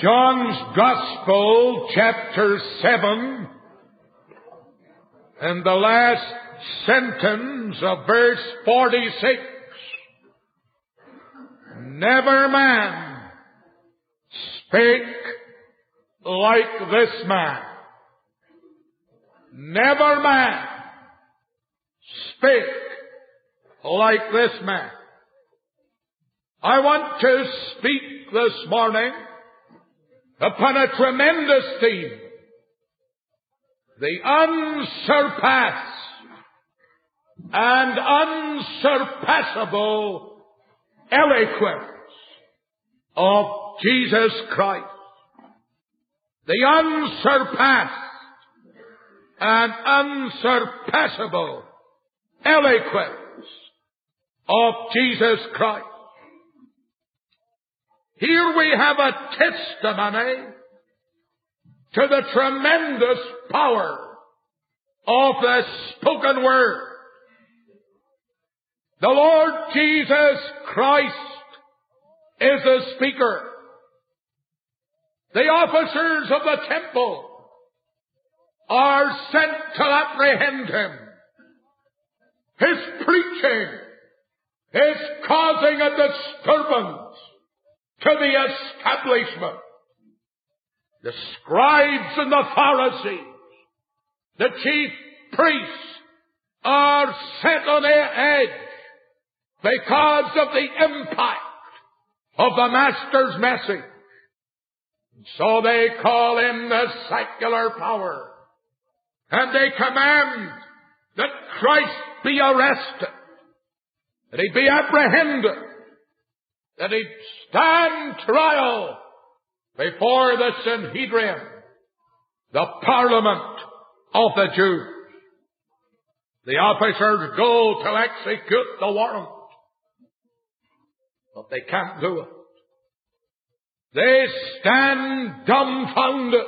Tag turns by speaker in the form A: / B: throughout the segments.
A: John's Gospel, chapter 7, and the last sentence of verse 46. Never man spake like this man. Never man spake like this man. I want to speak this morning upon a tremendous theme. The unsurpassed and unsurpassable eloquence of Jesus Christ. The unsurpassed and unsurpassable eloquence of Jesus Christ. Here we have a testimony to the tremendous power of the spoken word. The Lord Jesus Christ is the speaker. The officers of the temple are sent to apprehend him. His preaching is causing a disturbance to the establishment. The scribes and the Pharisees, the chief priests, are set on their edge because of the impact of the Master's message. So they call in the secular power and they command that Christ be arrested, that he be apprehended, that he stand trial before the Sanhedrin, the parliament of the Jews. The officers go to execute the warrant, but they can't do it. They stand dumbfounded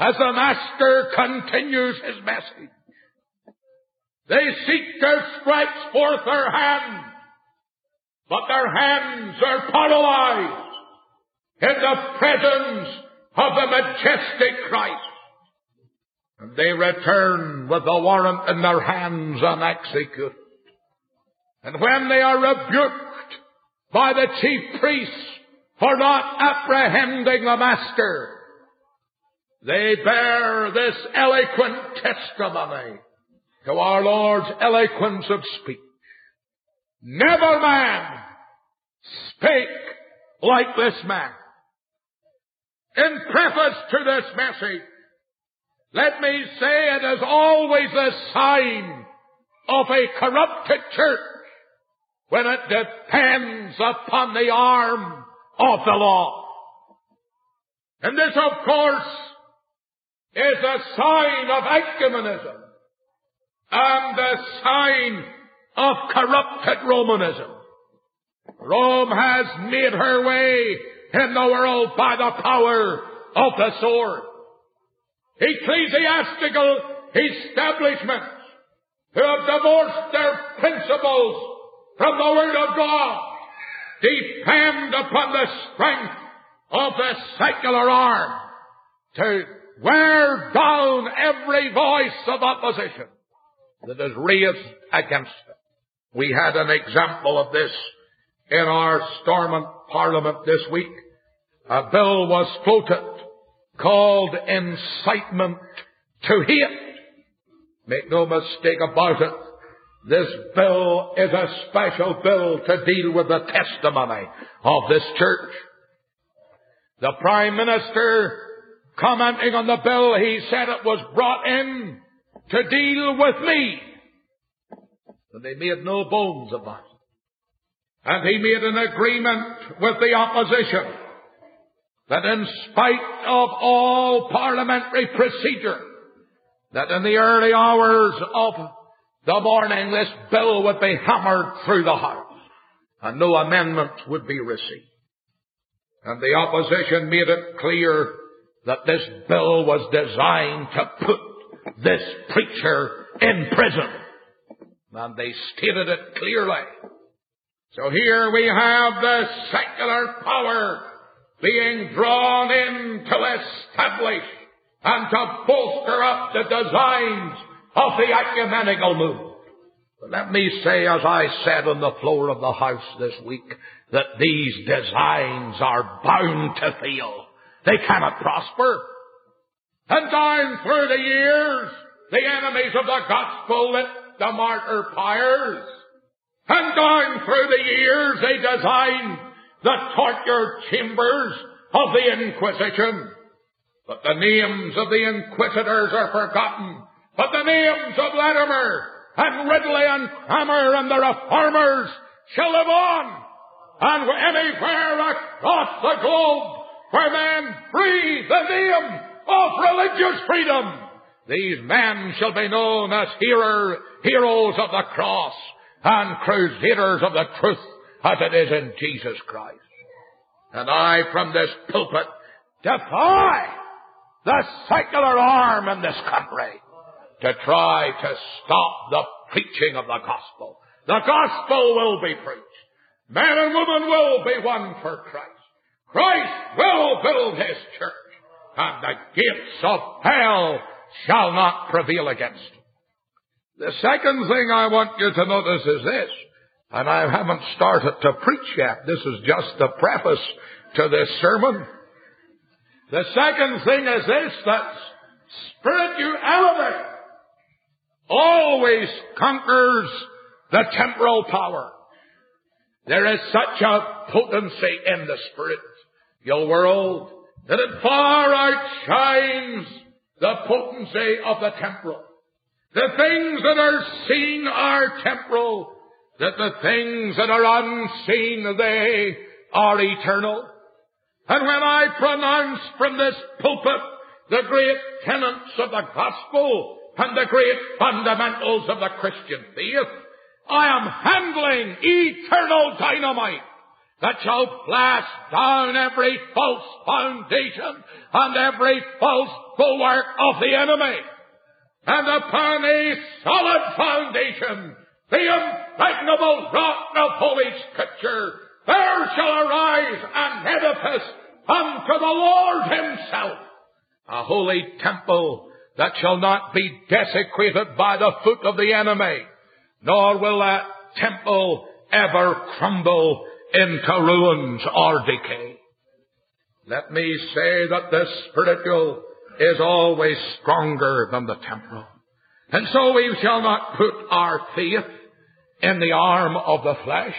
A: as the Master continues his message. They seek to stretch forth their hand but their hands are paralyzed in the presence of the majestic Christ. And they return with the warrant in their hands and execute. And when they are rebuked by the chief priests for not apprehending the master, they bear this eloquent testimony to our Lord's eloquence of speech. Never man spake like this man. In preface to this message, let me say it is always a sign of a corrupted church when it depends upon the arm of the law. And this, of course, is a sign of ecumenism and a sign of corrupted Romanism. Rome has made her way in the world by the power of the sword. Ecclesiastical establishments who have divorced their principles from the Word of God depend upon the strength of the secular arm to wear down every voice of opposition that is raised against them. We had an example of this in our Stormont Parliament this week. A bill was floated called Incitement to Hate. Make no mistake about it. This bill is a special bill to deal with the testimony of this church. The Prime Minister commenting on the bill, he said it was brought in to deal with me. And they made no bones about it. And he made an agreement with the opposition that in spite of all parliamentary procedure, that in the early hours of the morning this bill would be hammered through the House and no amendment would be received. And the opposition made it clear that this bill was designed to put this preacher in prison. And they stated it clearly. So here we have the secular power being drawn in to establish and to bolster up the designs of the ecumenical movement. But let me say, as I said on the floor of the House this week, that these designs are bound to fail. They cannot prosper. And down through the years, the enemies of the gospel lit the martyr pyres. And down through the years, they designed the torture chambers of the Inquisition. But the names of the Inquisitors are forgotten. But the names of Latimer and Ridley and Cranmer and the Reformers shall live on. And anywhere across the globe where men breathe the name of religious freedom, these men shall be known as hero, heroes of the cross and crusaders of the truth as it is in Jesus Christ. And I from this pulpit defy the secular arm in this country to try to stop the preaching of the gospel. The gospel will be preached. Man and woman will be won for Christ. Christ will build his church, and the gates of hell shall not prevail against. The second thing I want you to notice is this, and I haven't started to preach yet. This is just the preface to this sermon. The second thing is this, that spirituality always conquers the temporal power. There is such a potency in the spirit, your world that it far outshines the potency of the temporal. The things that are seen are temporal, that the things that are unseen, they are eternal. And when I pronounce from this pulpit the great tenets of the gospel, and the great fundamentals of the Christian faith. I am handling eternal dynamite that shall blast down every false foundation and every false bulwark of the enemy. And upon a solid foundation, the impregnable rock of Holy Scripture, there shall arise an edifice unto the Lord Himself, a holy temple that shall not be desecrated by the foot of the enemy, nor will that temple ever crumble into ruins or decay. Let me say that the spiritual is always stronger than the temporal. And so we shall not put our faith in the arm of the flesh.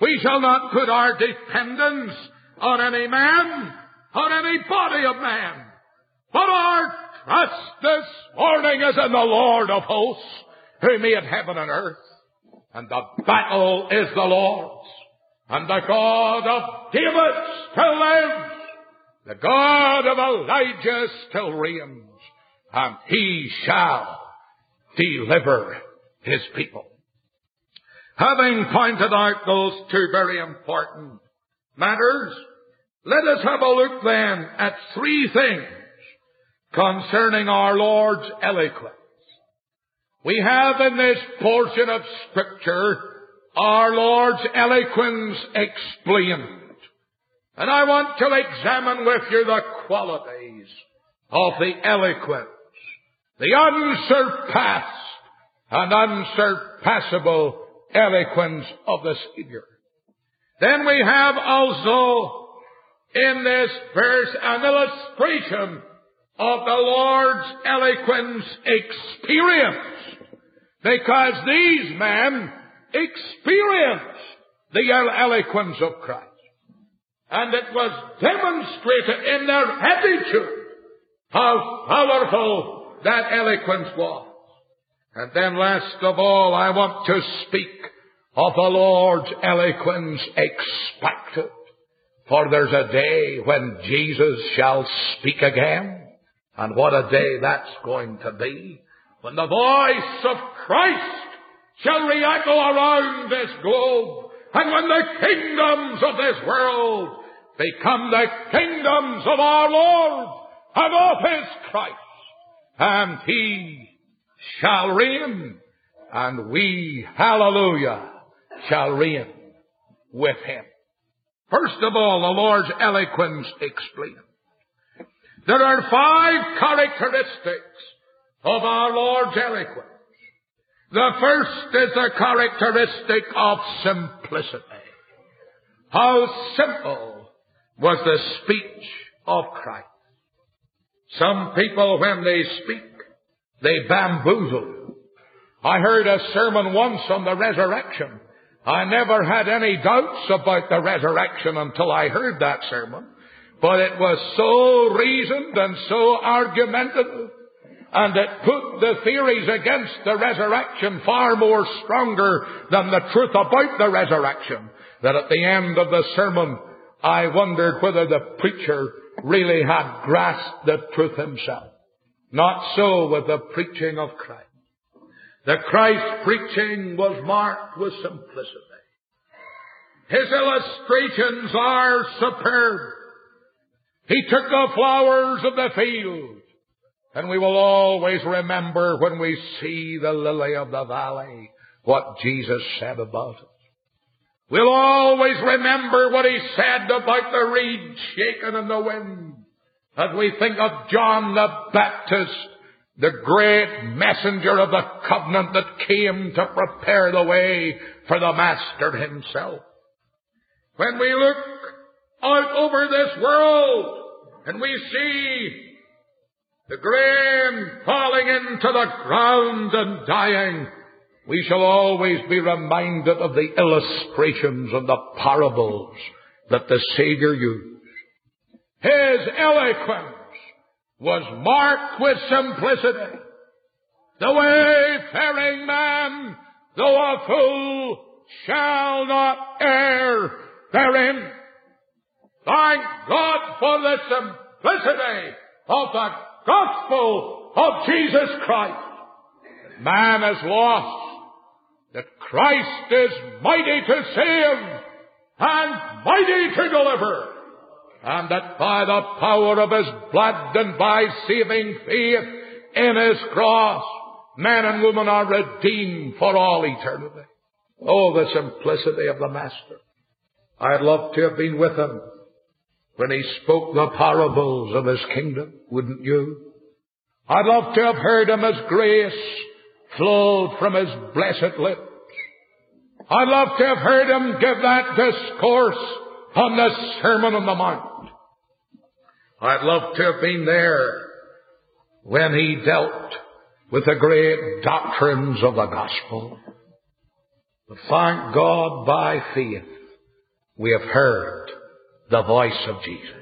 A: We shall not put our dependence on any man, on any body of man, but our trust this morning is in the Lord of hosts, who made heaven and earth. And the battle is the Lord's. And the God of David still lives. The God of Elijah still reigns. And he shall deliver his people. Having pointed out those two very important matters, let us have a look then at three things concerning our Lord's eloquence. We have in this portion of scripture our Lord's eloquence explained. And I want to examine with you the qualities of the eloquence, the unsurpassed and unsurpassable eloquence of the Savior. Then we have also in this verse an illustration of the Lord's eloquence experienced. Because these men experienced the eloquence of Christ. And it was demonstrated in their attitude how powerful that eloquence was. And then last of all, I want to speak of the Lord's eloquence expected. For there's a day when Jesus shall speak again. And what a day that's going to be when the voice of Christ shall re-echo around this globe and when the kingdoms of this world become the kingdoms of our Lord and of His Christ. And He shall reign and we, hallelujah, shall reign with Him. First of all, the Lord's eloquence explained. There are five characteristics of our Lord's eloquence. The first is a characteristic of simplicity. How simple was the speech of Christ. Some people, when they speak, they bamboozle. I heard a sermon once on the resurrection. I never had any doubts about the resurrection until I heard that sermon. But it was so reasoned and so argumentative and it put the theories against the resurrection far more stronger than the truth about the resurrection that at the end of the sermon I wondered whether the preacher really had grasped the truth himself. Not so with the preaching of Christ. The Christ preaching was marked with simplicity. His illustrations are superb. He took the flowers of the field and we will always remember when we see the lily of the valley what Jesus said about it. We'll always remember what he said about the reed shaken in the wind. As we think of John the Baptist, the great messenger of the covenant that came to prepare the way for the Master himself. When we look out over this world and we see the grain falling into the ground and dying, we shall always be reminded of the illustrations and the parables that the Savior used. His eloquence was marked with simplicity. The wayfaring man, though a fool, shall not err therein. Thank God for the simplicity of the gospel of Jesus Christ. Man is lost, that Christ is mighty to save and mighty to deliver, and that by the power of His blood and by saving faith in His cross, man and woman are redeemed for all eternity. Oh, the simplicity of the Master. I'd love to have been with Him when he spoke the parables of his kingdom, wouldn't you? I'd love to have heard him as grace flowed from his blessed lips. I'd love to have heard him give that discourse on the Sermon on the Mount. I'd love to have been there when he dealt with the great doctrines of the gospel. But thank God by faith we have heard the voice of Jesus.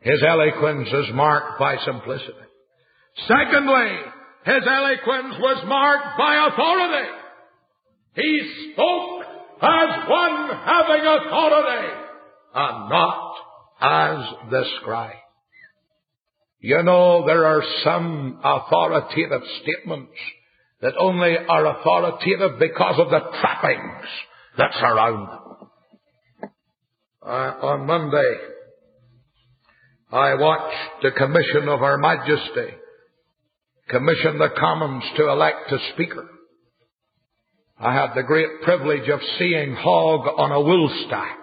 A: His eloquence is marked by simplicity. Secondly, his eloquence was marked by authority. He spoke as one having authority and not as the scribe. You know, there are some authoritative statements that only are authoritative because of the trappings that surround them on Monday, I watched the commission of Her Majesty commission the Commons to elect a Speaker. I had the great privilege of seeing Hogg on a Woolsack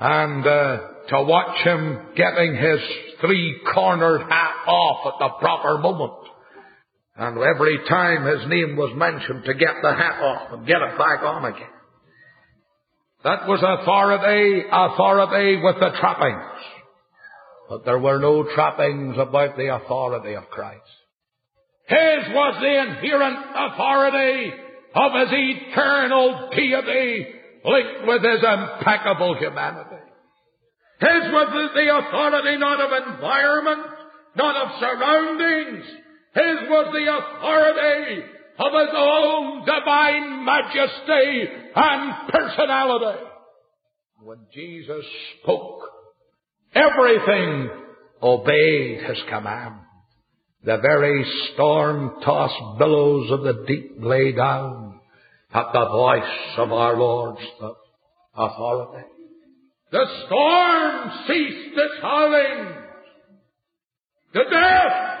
A: and uh, to watch him getting his three-cornered hat off at the proper moment. And every time his name was mentioned to get the hat off and get it back on again. That was authority, authority with the trappings. But there were no trappings about the authority of Christ. His was the inherent authority of his eternal deity linked with his impeccable humanity. His was the authority not of environment, not of surroundings. His was the authority of his own divine majesty and personality. When Jesus spoke, everything obeyed his command. The very storm-tossed billows of the deep lay down at the voice of our Lord's authority. The storm ceased its howling. The death,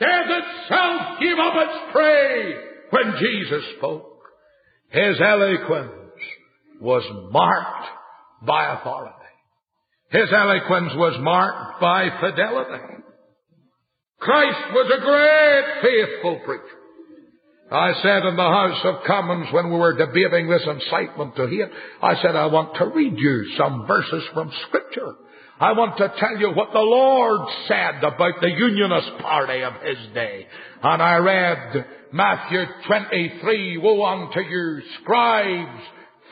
A: death itself gave up its prey when Jesus spoke. His eloquence was marked by authority. His eloquence was marked by fidelity. Christ was a great faithful preacher. I said in the House of Commons when we were debating this incitement to hate, I said, I want to read you some verses from Scripture. I want to tell you what the Lord said about the Unionist Party of His day. And I read Matthew 23, Woe unto you, scribes,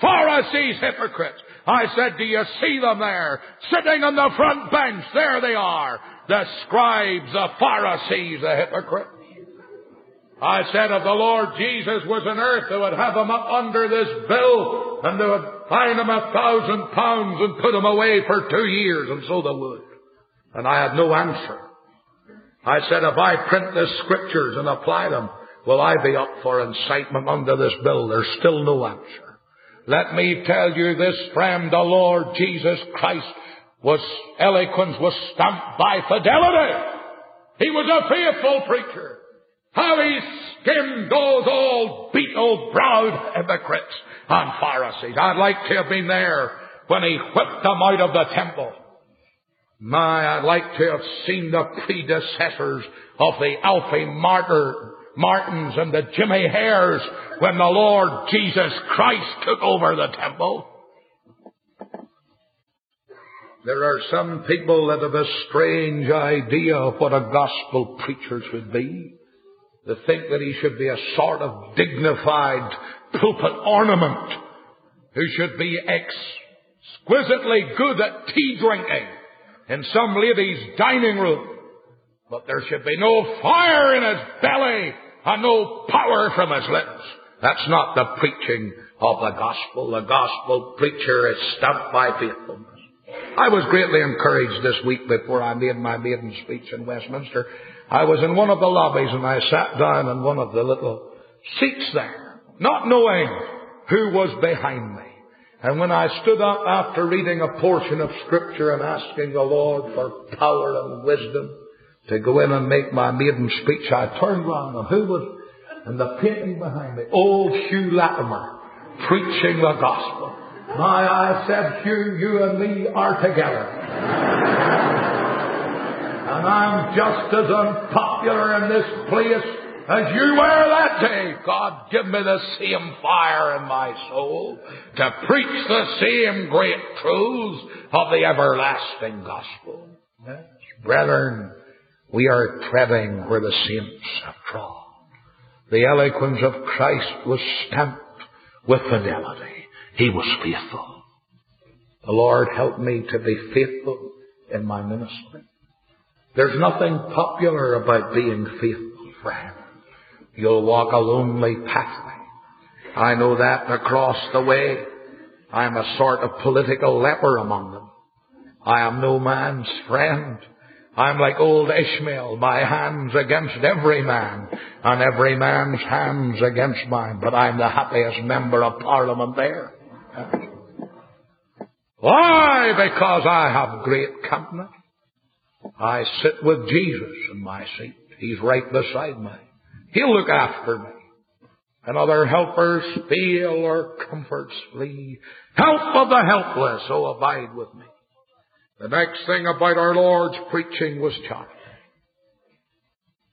A: Pharisees, hypocrites. I said, do you see them there? Sitting on the front bench. There they are. The scribes, the Pharisees, the hypocrites. I said if the Lord Jesus was on earth, they would have him up under this bill and they would fine him a thousand pounds and put him away for two years, and so they would. And I had no answer. I said if I print the scriptures and apply them, will I be up for incitement under this bill? There's still no answer. Let me tell you this, friend, the Lord Jesus Christ was, eloquence was stamped by fidelity. He was a faithful preacher. How he skimmed those old beetle-browed hypocrites and Pharisees. I'd like to have been there when he whipped them out of the temple. My, I'd like to have seen the predecessors of the Alfie Martyr, Martins and the Jimmy Hares when the Lord Jesus Christ took over the temple. There are some people that have a strange idea of what a gospel preacher should be to think that he should be a sort of dignified pulpit ornament who should be exquisitely good at tea drinking in some lady's dining room. But there should be no fire in his belly and no power from his lips. That's not the preaching of the gospel. The gospel preacher is stamped by faithfulness. I was greatly encouraged this week before I made my maiden speech in Westminster I was in one of the lobbies and I sat down in one of the little seats there, not knowing who was behind me. And when I stood up after reading a portion of scripture and asking the Lord for power and wisdom to go in and make my maiden speech, I turned round and who was in the painting behind me? Old Hugh Latimer preaching the gospel. My, I said, Hugh, you and me are together. And I'm just as unpopular in this place as you were that day. God, give me the same fire in my soul to preach the same great truths of the everlasting gospel. Yes, brethren, we are treading where the saints have trod. The eloquence of Christ was stamped with fidelity. He was faithful. The Lord help me to be faithful in my ministry. There's nothing popular about being faithful, friend. You'll walk a lonely pathway. I know that across the way. I'm a sort of political leper among them. I am no man's friend. I'm like old Ishmael, my hands against every man, and every man's hands against mine, but I'm the happiest member of Parliament there. Why? Because I have great company. I sit with Jesus in my seat. He's right beside me. He'll look after me. And other helpers feel or comforts flee. Help of the helpless, oh abide with me. The next thing about our Lord's preaching was charity.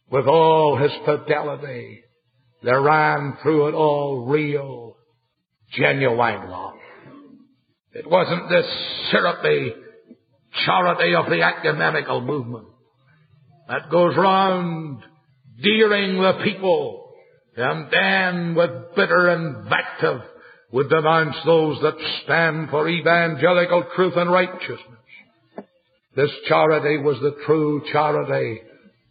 A: With all his fidelity, there ran through it all real, genuine love. It wasn't this syrupy charity of the ecumenical movement that goes round deering the people and then with bitter invective would denounce those that stand for evangelical truth and righteousness. This charity was the true charity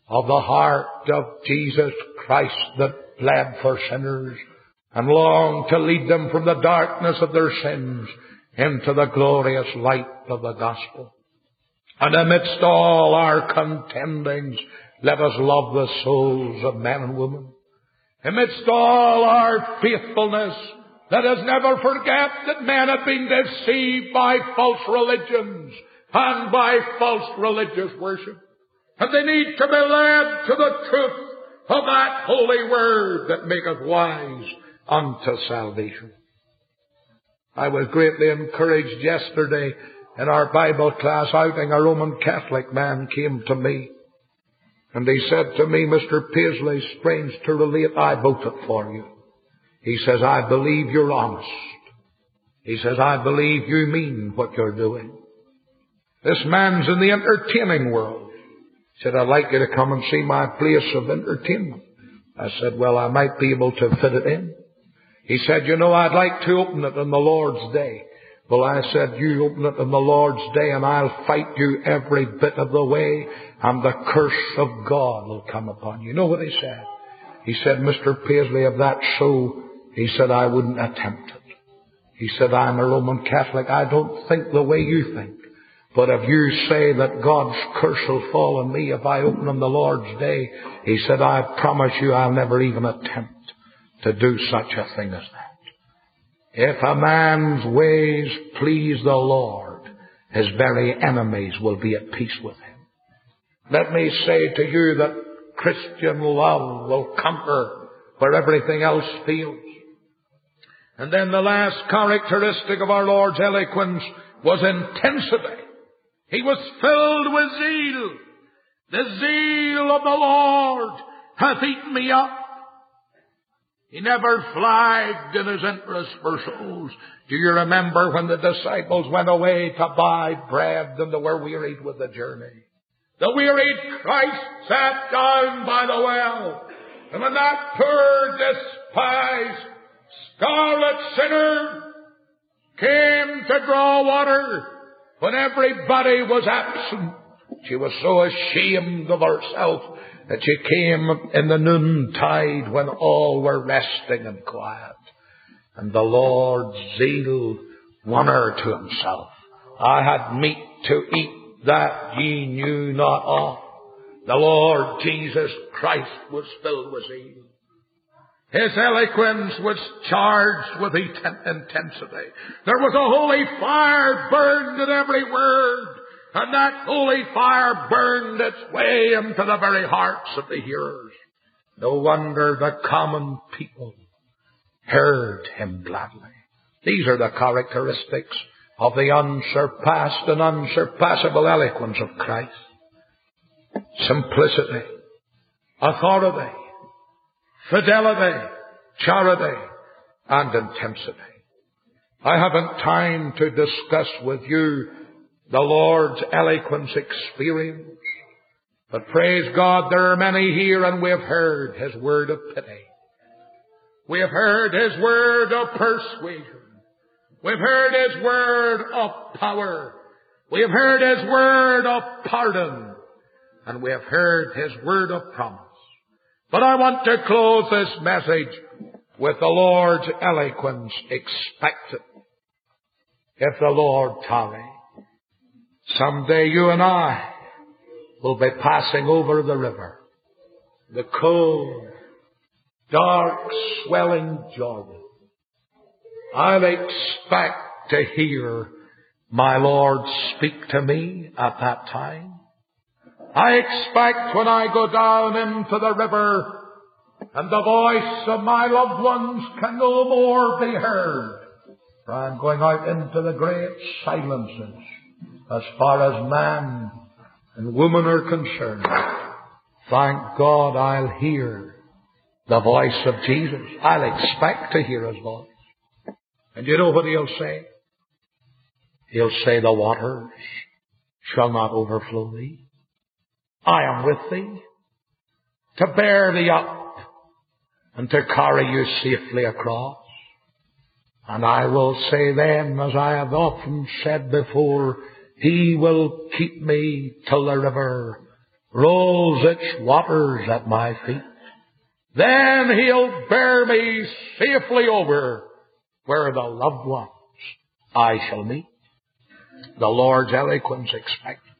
A: of the heart of Jesus Christ that bled for sinners and long to lead them from the darkness of their sins into the glorious light of the gospel. And amidst all our contendings, let us love the souls of men and women. Amidst all our faithfulness, let us never forget that men have been deceived by false religions and by false religious worship. And they need to be led to the truth of that holy word that maketh wise unto salvation. I was greatly encouraged yesterday in our Bible class outing. A Roman Catholic man came to me and he said to me, Mr. Paisley, strange to relate, I voted for you. He says, I believe you're honest. He says, I believe you mean what you're doing. This man's in the entertaining world. He said, I'd like you to come and see my place of entertainment. I said, well, I might be able to fit it in. He said, you know, I'd like to open it on the Lord's day. Well, I said, you open it on the Lord's day and I'll fight you every bit of the way and the curse of God will come upon you. You know what he said? He said, Mr. Paisley, if that's so, he said, I wouldn't attempt it. He said, I'm a Roman Catholic. I don't think the way you think. But if you say that God's curse will fall on me if I open on the Lord's day, he said, I promise you I'll never even attempt to do such a thing as that. If a man's ways please the Lord, his very enemies will be at peace with him. Let me say to you that Christian love will conquer where everything else fails. And then the last characteristic of our Lord's eloquence was intensity. He was filled with zeal. The zeal of the Lord hath eaten me up. He never flagged in his interest. Do you remember when the disciples went away to buy bread and they were wearied with the journey? The wearied Christ sat down by the well. And when that poor despised scarlet sinner came to draw water, when everybody was absent, she was so ashamed of herself that she came in the noontide when all were resting and quiet. And the Lord's zeal won her to himself. I had meat to eat that ye knew not of. The Lord Jesus Christ was filled with zeal. His eloquence was charged with intensity. There was a holy fire burned in every word, and that holy fire burned its way into the very hearts of the hearers. No wonder the common people heard him gladly. These are the characteristics of the unsurpassed and unsurpassable eloquence of Christ. Simplicity, authority, fidelity, charity, and intensity. I haven't time to discuss with you the Lord's eloquence experience, but praise God, there are many here and we have heard His word of pity. We have heard His word of persuasion. We've heard His word of power. We have heard His word of pardon. And we have heard His word of promise. But I want to close this message with the Lord's eloquence expected. If the Lord tarry, someday you and I will be passing over the river, the cold, dark, swelling Jordan. I'll expect to hear my Lord speak to me at that time. I expect when I go down into the river and the voice of my loved ones can no more be heard. For I'm going out into the great silences as far as man and woman are concerned. Thank God I'll hear the voice of Jesus. I'll expect to hear His voice. And you know what he'll say? He'll say, the waters shall not overflow thee. I am with thee to bear thee up and to carry you safely across. And I will say then, as I have often said before, he will keep me till the river rolls its waters at my feet. Then he'll bear me safely over where the loved ones I shall meet. The Lord's eloquence expected.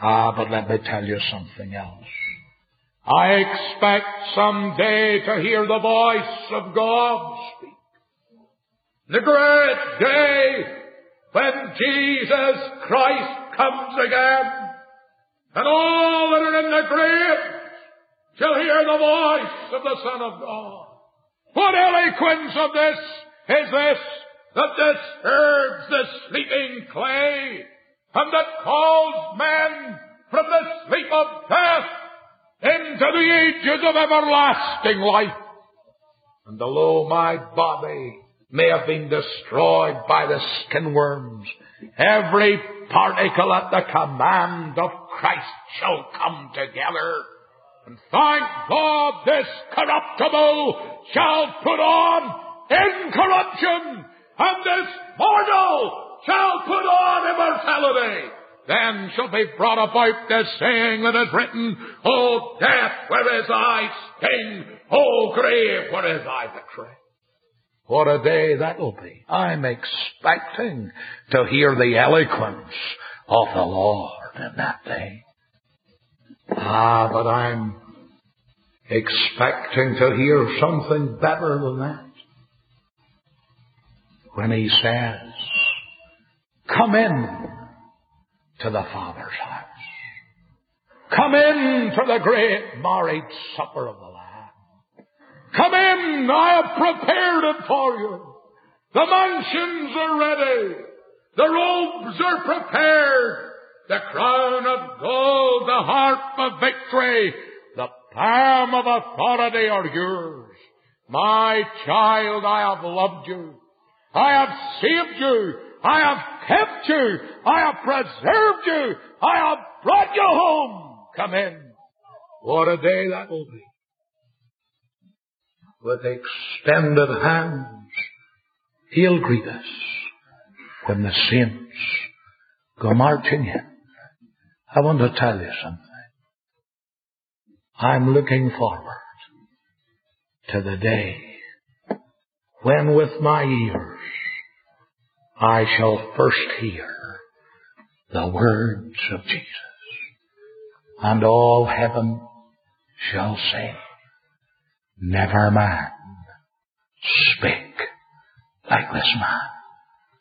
A: Ah, but let me tell you something else. I expect someday to hear the voice of God speak. The great day when Jesus Christ comes again and all that are in the grave shall hear the voice of the Son of God. What eloquence of this is this that disturbs the sleeping clay and that calls men from the sleep of death into the ages of everlasting life. And although my body may have been destroyed by the skin worms, every particle at the command of Christ shall come together. And thank God this corruptible shall put on incorruption, and this mortal shall put on immortality. Then shall be brought about the saying that is written, O death, where is thy sting? O grave, where is thy victory? What a day that'll be. I'm expecting to hear the eloquence of the Lord in that day. Ah, but I'm expecting to hear something better than that. When he says, come in to the Father's house. Come in to the great marriage supper of the Lamb. Come in, I have prepared it for you. The mansions are ready. The robes are prepared. The crown of gold, the harp of victory, the palm of authority are yours. My child, I have loved you. I have saved you. I have kept you. I have preserved you. I have brought you home. Come in. What a day that will be. With extended hands, He'll greet us when the saints go marching in. I want to tell you something. I'm looking forward to the day when with my ears I shall first hear the words of Jesus. And all heaven shall say, never man Speak like this man.